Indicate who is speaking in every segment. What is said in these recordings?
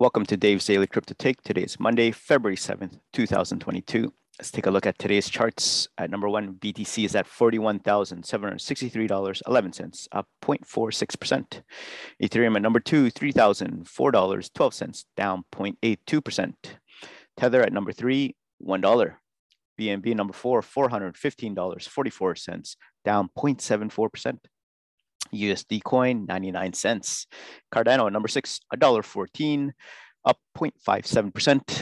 Speaker 1: Welcome to Dave's Daily Crypto Take. Today is Monday, February 7th, 2022. Let's take a look at today's charts. At number one, BTC is at $41,763.11, up 0.46%. Ethereum at number two, $3,004.12, down 0.82%. Tether at number three, $1. BNB number four, $415.44, down 0.74%. USD coin, 99 cents. Cardano number six, $1.14, up 0.57%.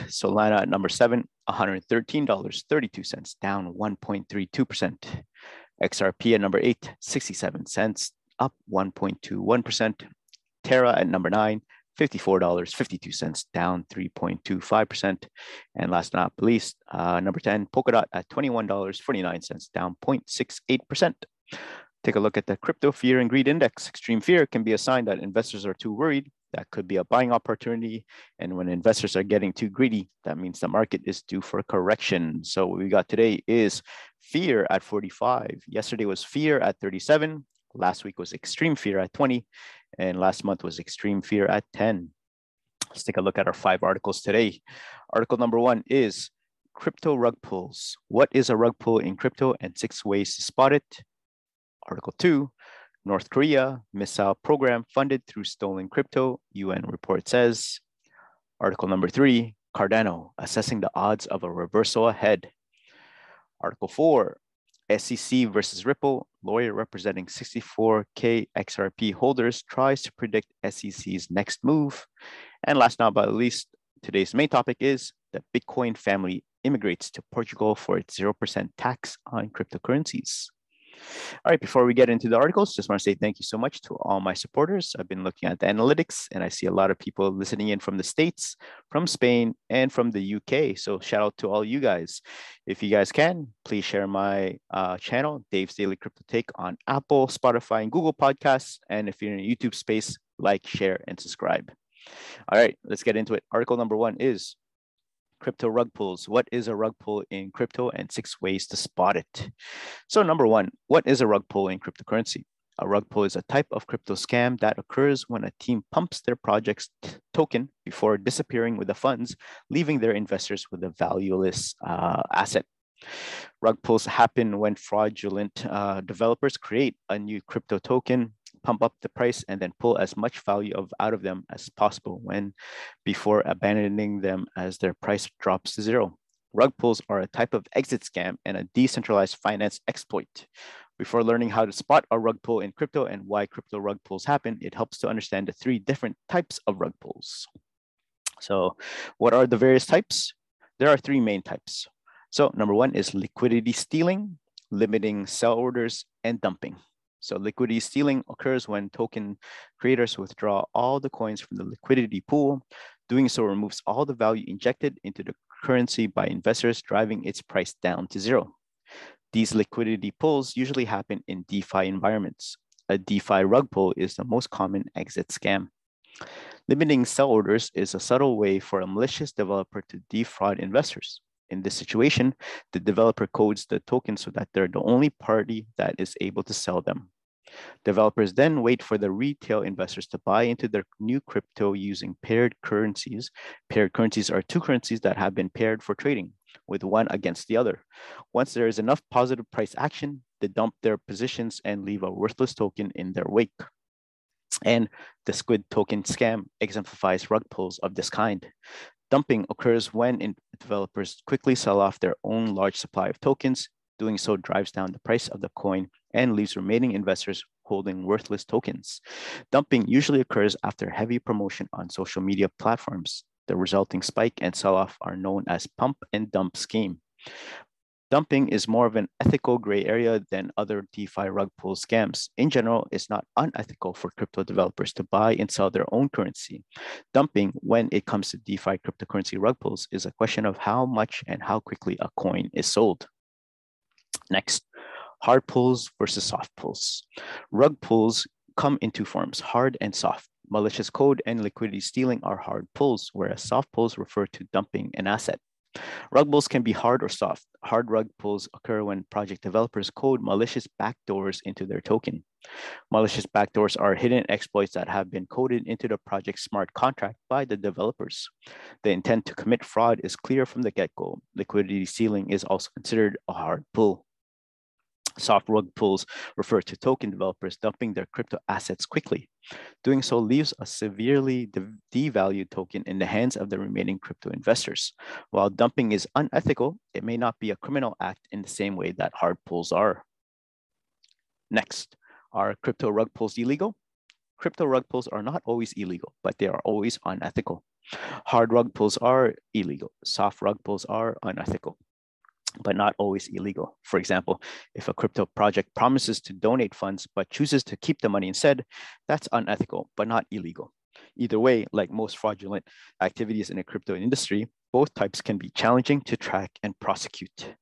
Speaker 1: Solana at number seven, $113.32, down 1.32%. XRP at number eight, 67 cents, up 1.21%. Terra at number nine, $54.52, down 3.25%. And last but not least, uh, number 10, Polkadot at $21.49, down 0.68%. Take a look at the crypto fear and greed index. Extreme fear can be a sign that investors are too worried. That could be a buying opportunity. And when investors are getting too greedy, that means the market is due for correction. So what we got today is fear at 45. Yesterday was fear at 37. Last week was extreme fear at 20. And last month was extreme fear at 10. Let's take a look at our five articles today. Article number one is crypto rug pulls. What is a rug pull in crypto and six ways to spot it? Article 2, North Korea missile program funded through stolen crypto, UN report says. Article number 3, Cardano assessing the odds of a reversal ahead. Article 4, SEC versus Ripple, lawyer representing 64K XRP holders tries to predict SEC's next move. And last but not least, today's main topic is the Bitcoin family immigrates to Portugal for its 0% tax on cryptocurrencies. All right, before we get into the articles, just want to say thank you so much to all my supporters. I've been looking at the analytics and I see a lot of people listening in from the States, from Spain, and from the UK. So shout out to all you guys. If you guys can, please share my uh, channel, Dave's Daily Crypto Take on Apple, Spotify, and Google Podcasts. And if you're in a YouTube space, like, share, and subscribe. All right, let's get into it. Article number one is crypto rug pulls. What is a rug pull in crypto and six ways to spot it? So number one, what is a rug pull in cryptocurrency? A rug pull is a type of crypto scam that occurs when a team pumps their project's token before disappearing with the funds, leaving their investors with a valueless uh, asset. Rug pulls happen when fraudulent uh, developers create a new crypto token pump up the price and then pull as much value of out of them as possible when before abandoning them as their price drops to zero. Rug pulls are a type of exit scam and a decentralized finance exploit. Before learning how to spot a rug pull in crypto and why crypto rug pulls happen, it helps to understand the three different types of rug pulls. So what are the various types? There are three main types. So number one is liquidity stealing, limiting sell orders, and dumping. So liquidity stealing occurs when token creators withdraw all the coins from the liquidity pool. Doing so removes all the value injected into the currency by investors, driving its price down to zero. These liquidity pulls usually happen in DeFi environments. A DeFi rug pull is the most common exit scam. Limiting sell orders is a subtle way for a malicious developer to defraud investors. In this situation, the developer codes the token so that they're the only party that is able to sell them. Developers then wait for the retail investors to buy into their new crypto using paired currencies. Paired currencies are two currencies that have been paired for trading with one against the other. Once there is enough positive price action, they dump their positions and leave a worthless token in their wake. And the squid token scam exemplifies rug pulls of this kind. Dumping occurs when developers quickly sell off their own large supply of tokens. Doing so drives down the price of the coin and leaves remaining investors holding worthless tokens. Dumping usually occurs after heavy promotion on social media platforms. The resulting spike and sell-off are known as pump and dump scheme. Dumping is more of an ethical gray area than other DeFi rug pull scams. In general, it's not unethical for crypto developers to buy and sell their own currency. Dumping, when it comes to DeFi cryptocurrency rug pulls, is a question of how much and how quickly a coin is sold. Next, hard pulls versus soft pulls. Rug pulls come in two forms, hard and soft. Malicious code and liquidity stealing are hard pulls, whereas soft pulls refer to dumping an asset. Rug pulls can be hard or soft. Hard rug pulls occur when project developers code malicious backdoors into their token. Malicious backdoors are hidden exploits that have been coded into the project smart contract by the developers. The intent to commit fraud is clear from the get-go. Liquidity stealing is also considered a hard pull. Soft rug pulls refer to token developers dumping their crypto assets quickly. Doing so leaves a severely de devalued token in the hands of the remaining crypto investors. While dumping is unethical, it may not be a criminal act in the same way that hard pulls are. Next, are crypto rug pulls illegal? Crypto rug pulls are not always illegal, but they are always unethical. Hard rug pulls are illegal. Soft rug pulls are unethical but not always illegal. For example, if a crypto project promises to donate funds but chooses to keep the money instead, that's unethical, but not illegal. Either way, like most fraudulent activities in the crypto industry, both types can be challenging to track and prosecute.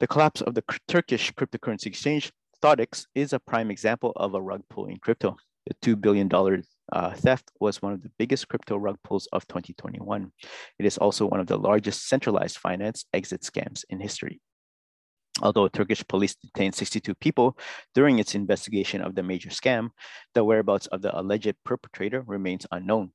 Speaker 1: The collapse of the Turkish cryptocurrency exchange, Thodex, is a prime example of a rug pull in crypto. The $2 billion uh, theft was one of the biggest crypto rug pulls of 2021. It is also one of the largest centralized finance exit scams in history. Although Turkish police detained 62 people during its investigation of the major scam, the whereabouts of the alleged perpetrator remains unknown.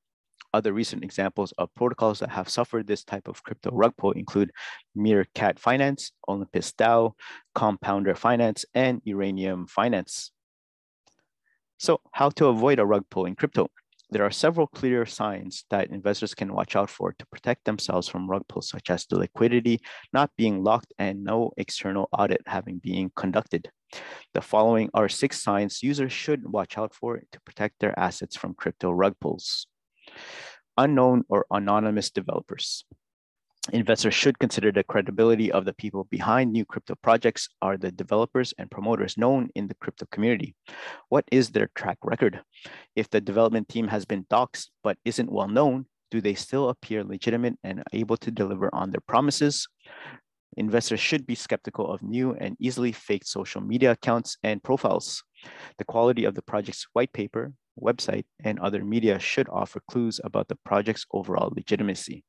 Speaker 1: Other recent examples of protocols that have suffered this type of crypto rug pull include Meerkat Finance, Olympus DAO, Compounder Finance, and Uranium Finance. So how to avoid a rug pull in crypto? There are several clear signs that investors can watch out for to protect themselves from rug pulls, such as the liquidity not being locked and no external audit having been conducted. The following are six signs users should watch out for to protect their assets from crypto rug pulls. Unknown or anonymous developers investors should consider the credibility of the people behind new crypto projects are the developers and promoters known in the crypto community. What is their track record? If the development team has been doxxed but isn't well known, do they still appear legitimate and able to deliver on their promises? Investors should be skeptical of new and easily faked social media accounts and profiles. The quality of the project's white paper, website, and other media should offer clues about the project's overall legitimacy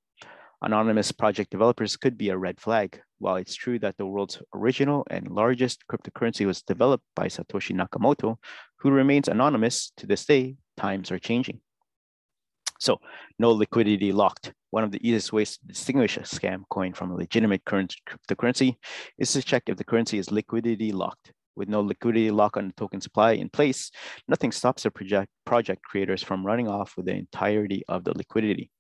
Speaker 1: anonymous project developers could be a red flag. While it's true that the world's original and largest cryptocurrency was developed by Satoshi Nakamoto, who remains anonymous to this day, times are changing. So no liquidity locked. One of the easiest ways to distinguish a scam coin from a legitimate current cryptocurrency is to check if the currency is liquidity locked. With no liquidity lock on the token supply in place, nothing stops the project, project creators from running off with the entirety of the liquidity.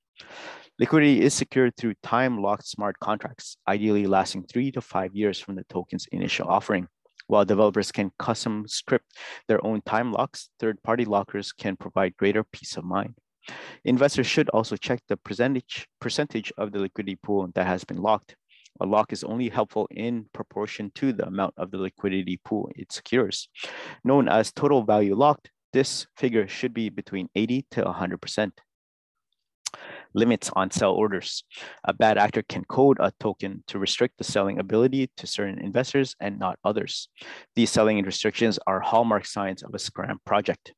Speaker 1: Liquidity is secured through time-locked smart contracts, ideally lasting three to five years from the token's initial offering. While developers can custom script their own time locks, third-party lockers can provide greater peace of mind. Investors should also check the percentage, percentage of the liquidity pool that has been locked. A lock is only helpful in proportion to the amount of the liquidity pool it secures. Known as total value locked, this figure should be between 80 to 100% limits on sell orders. A bad actor can code a token to restrict the selling ability to certain investors and not others. These selling restrictions are hallmark signs of a scam project.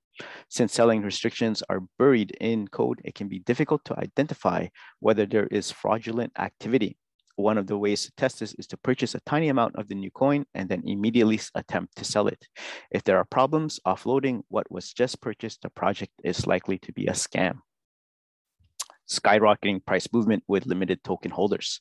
Speaker 1: Since selling restrictions are buried in code, it can be difficult to identify whether there is fraudulent activity. One of the ways to test this is to purchase a tiny amount of the new coin and then immediately attempt to sell it. If there are problems offloading what was just purchased, the project is likely to be a scam skyrocketing price movement with limited token holders.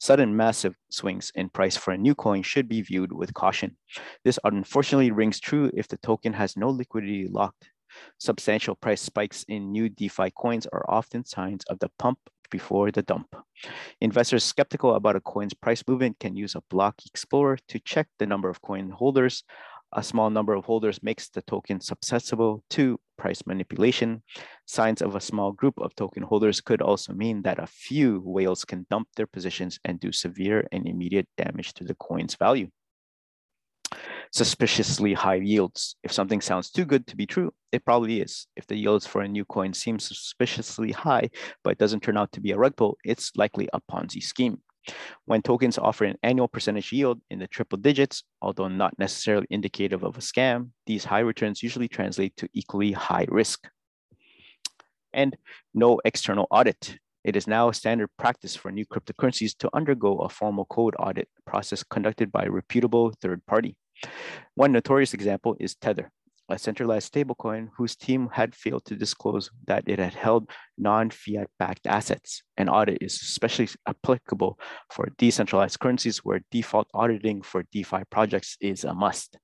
Speaker 1: Sudden massive swings in price for a new coin should be viewed with caution. This unfortunately rings true if the token has no liquidity locked. Substantial price spikes in new DeFi coins are often signs of the pump before the dump. Investors skeptical about a coin's price movement can use a block explorer to check the number of coin holders a small number of holders makes the token susceptible to price manipulation. Signs of a small group of token holders could also mean that a few whales can dump their positions and do severe and immediate damage to the coin's value. Suspiciously high yields. If something sounds too good to be true, it probably is. If the yields for a new coin seem suspiciously high, but it doesn't turn out to be a rug pull, it's likely a Ponzi scheme. When tokens offer an annual percentage yield in the triple digits, although not necessarily indicative of a scam, these high returns usually translate to equally high risk. And no external audit. It is now standard practice for new cryptocurrencies to undergo a formal code audit process conducted by a reputable third party. One notorious example is Tether, a centralized stablecoin whose team had failed to disclose that it had held non-fiat backed assets. An audit is especially applicable for decentralized currencies where default auditing for DeFi projects is a must.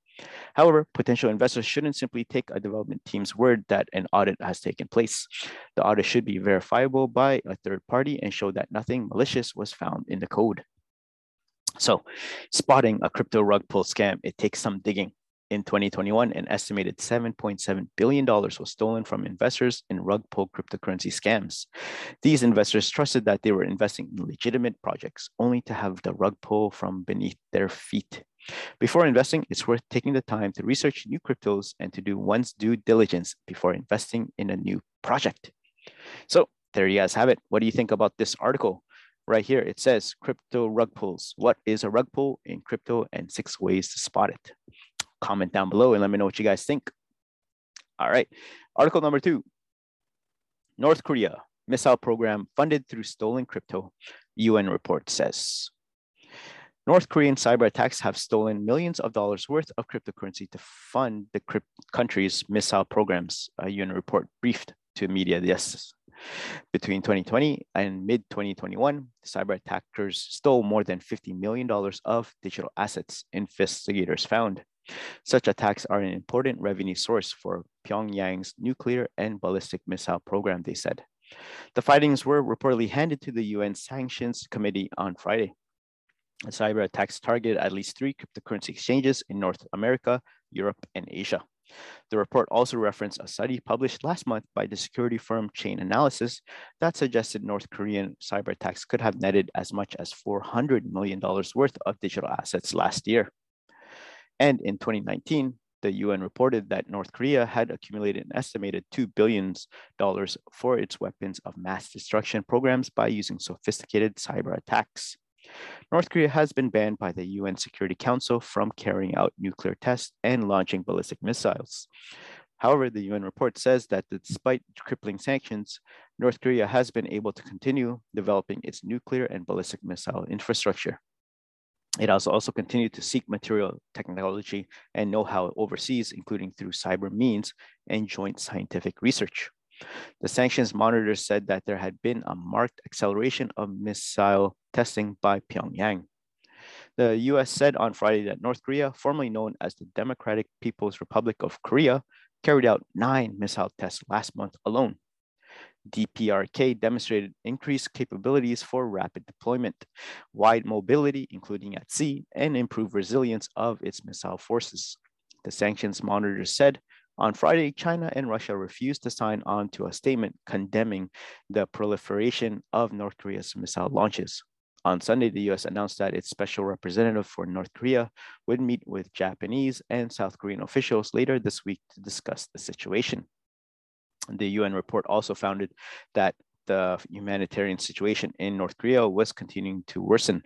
Speaker 1: However, potential investors shouldn't simply take a development team's word that an audit has taken place. The audit should be verifiable by a third party and show that nothing malicious was found in the code. So, spotting a crypto rug pull scam, it takes some digging. In 2021, an estimated $7.7 billion was stolen from investors in rug pull cryptocurrency scams. These investors trusted that they were investing in legitimate projects, only to have the rug pull from beneath their feet. Before investing, it's worth taking the time to research new cryptos and to do one's due diligence before investing in a new project. So there you guys have it. What do you think about this article? Right here, it says crypto rug pulls. What is a rug pull in crypto and six ways to spot it? Comment down below and let me know what you guys think. All right, article number two. North Korea missile program funded through stolen crypto, UN report says. North Korean cyber attacks have stolen millions of dollars worth of cryptocurrency to fund the country's missile programs, a UN report briefed to media yes. Between 2020 and mid 2021, cyber attackers stole more than $50 million of digital assets, investigators found. Such attacks are an important revenue source for Pyongyang's nuclear and ballistic missile program, they said. The findings were reportedly handed to the UN Sanctions Committee on Friday. Cyber attacks targeted at least three cryptocurrency exchanges in North America, Europe, and Asia. The report also referenced a study published last month by the security firm Chainalysis that suggested North Korean cyber attacks could have netted as much as $400 million worth of digital assets last year. And in 2019, the UN reported that North Korea had accumulated an estimated $2 billion for its weapons of mass destruction programs by using sophisticated cyber attacks. North Korea has been banned by the UN Security Council from carrying out nuclear tests and launching ballistic missiles. However, the UN report says that despite crippling sanctions, North Korea has been able to continue developing its nuclear and ballistic missile infrastructure. It has also continued to seek material technology and know-how overseas, including through cyber means and joint scientific research. The sanctions monitor said that there had been a marked acceleration of missile testing by Pyongyang. The US said on Friday that North Korea, formerly known as the Democratic People's Republic of Korea, carried out nine missile tests last month alone. DPRK demonstrated increased capabilities for rapid deployment, wide mobility, including at sea, and improved resilience of its missile forces. The sanctions monitor said on Friday, China and Russia refused to sign on to a statement condemning the proliferation of North Korea's missile launches. On Sunday, the US announced that its special representative for North Korea would meet with Japanese and South Korean officials later this week to discuss the situation. The UN report also found that the humanitarian situation in North Korea was continuing to worsen.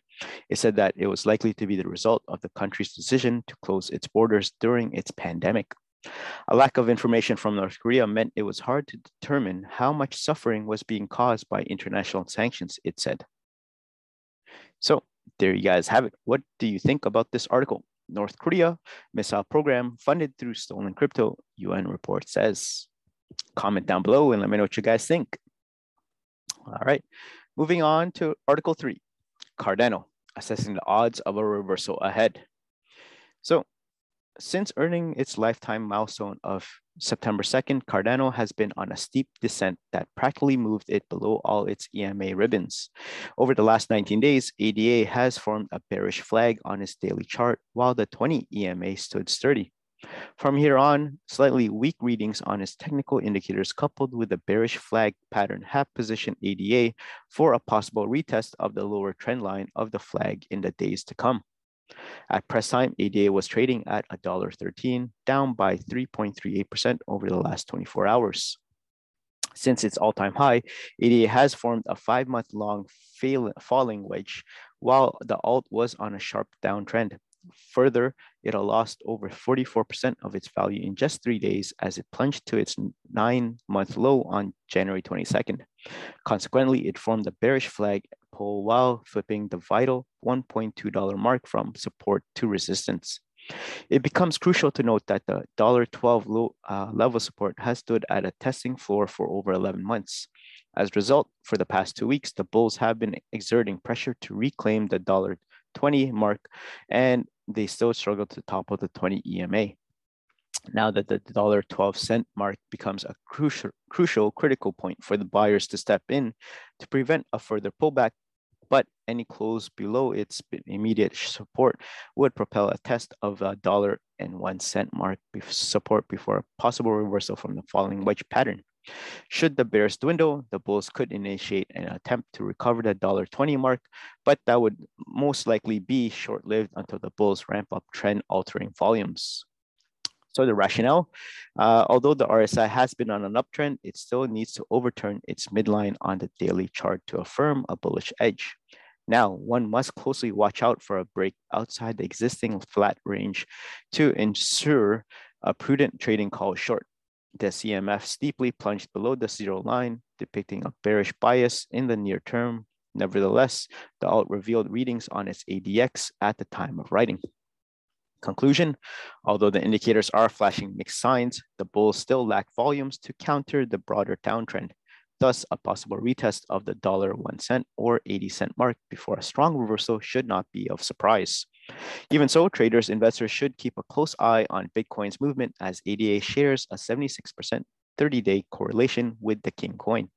Speaker 1: It said that it was likely to be the result of the country's decision to close its borders during its pandemic. A lack of information from North Korea meant it was hard to determine how much suffering was being caused by international sanctions, it said. So there you guys have it. What do you think about this article? North Korea missile program funded through stolen crypto, UN report says. Comment down below and let me know what you guys think. All right, moving on to Article 3, Cardano, assessing the odds of a reversal ahead. So since earning its lifetime milestone of September 2nd, Cardano has been on a steep descent that practically moved it below all its EMA ribbons. Over the last 19 days, ADA has formed a bearish flag on its daily chart, while the 20 EMA stood sturdy. From here on, slightly weak readings on its technical indicators coupled with a bearish flag pattern have positioned ADA for a possible retest of the lower trend line of the flag in the days to come. At press time, ADA was trading at $1.13, down by 3.38% over the last 24 hours. Since its all-time high, ADA has formed a five-month long falling wedge, while the alt was on a sharp downtrend. Further, it lost over 44% of its value in just three days as it plunged to its nine month low on January 22nd. Consequently, it formed a bearish flag pole while flipping the vital $1.2 mark from support to resistance. It becomes crucial to note that the $12 low, uh, level support has stood at a testing floor for over 11 months. As a result, for the past two weeks, the bulls have been exerting pressure to reclaim the $20 mark, and they still struggle to topple the 20 EMA. Now that the $12 cent mark becomes a crucial, crucial critical point for the buyers to step in to prevent a further pullback, but any close below its immediate support would propel a test of a dollar and one cent mark support before a possible reversal from the falling wedge pattern. Should the bears dwindle, the bulls could initiate an attempt to recover the $1.20 mark, but that would most likely be short-lived until the bulls ramp up trend altering volumes. So the rationale, uh, although the RSI has been on an uptrend, it still needs to overturn its midline on the daily chart to affirm a bullish edge. Now, one must closely watch out for a break outside the existing flat range to ensure a prudent trading call short. The CMF steeply plunged below the zero line, depicting a bearish bias in the near term. Nevertheless, the alt revealed readings on its ADX at the time of writing. Conclusion, although the indicators are flashing mixed signs, the bulls still lack volumes to counter the broader downtrend. Thus, a possible retest of the dollar one cent or 80 cent mark before a strong reversal should not be of surprise. Even so, traders, investors should keep a close eye on Bitcoin's movement as ADA shares a 76% 30-day correlation with the King coin.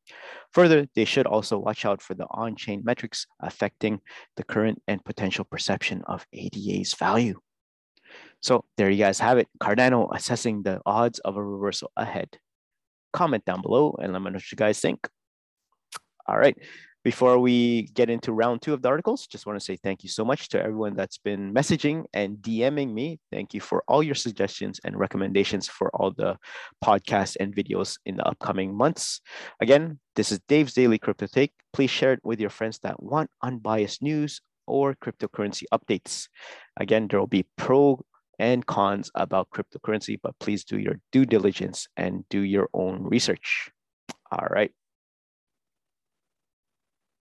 Speaker 1: Further, they should also watch out for the on-chain metrics affecting the current and potential perception of ADA's value. So there you guys have it. Cardano assessing the odds of a reversal ahead. Comment down below and let me know what you guys think. All right. Before we get into round two of the articles, just want to say thank you so much to everyone that's been messaging and DMing me. Thank you for all your suggestions and recommendations for all the podcasts and videos in the upcoming months. Again, this is Dave's Daily Crypto Take. Please share it with your friends that want unbiased news or cryptocurrency updates. Again, there will be pro and cons about cryptocurrency, but please do your due diligence and do your own research. All right.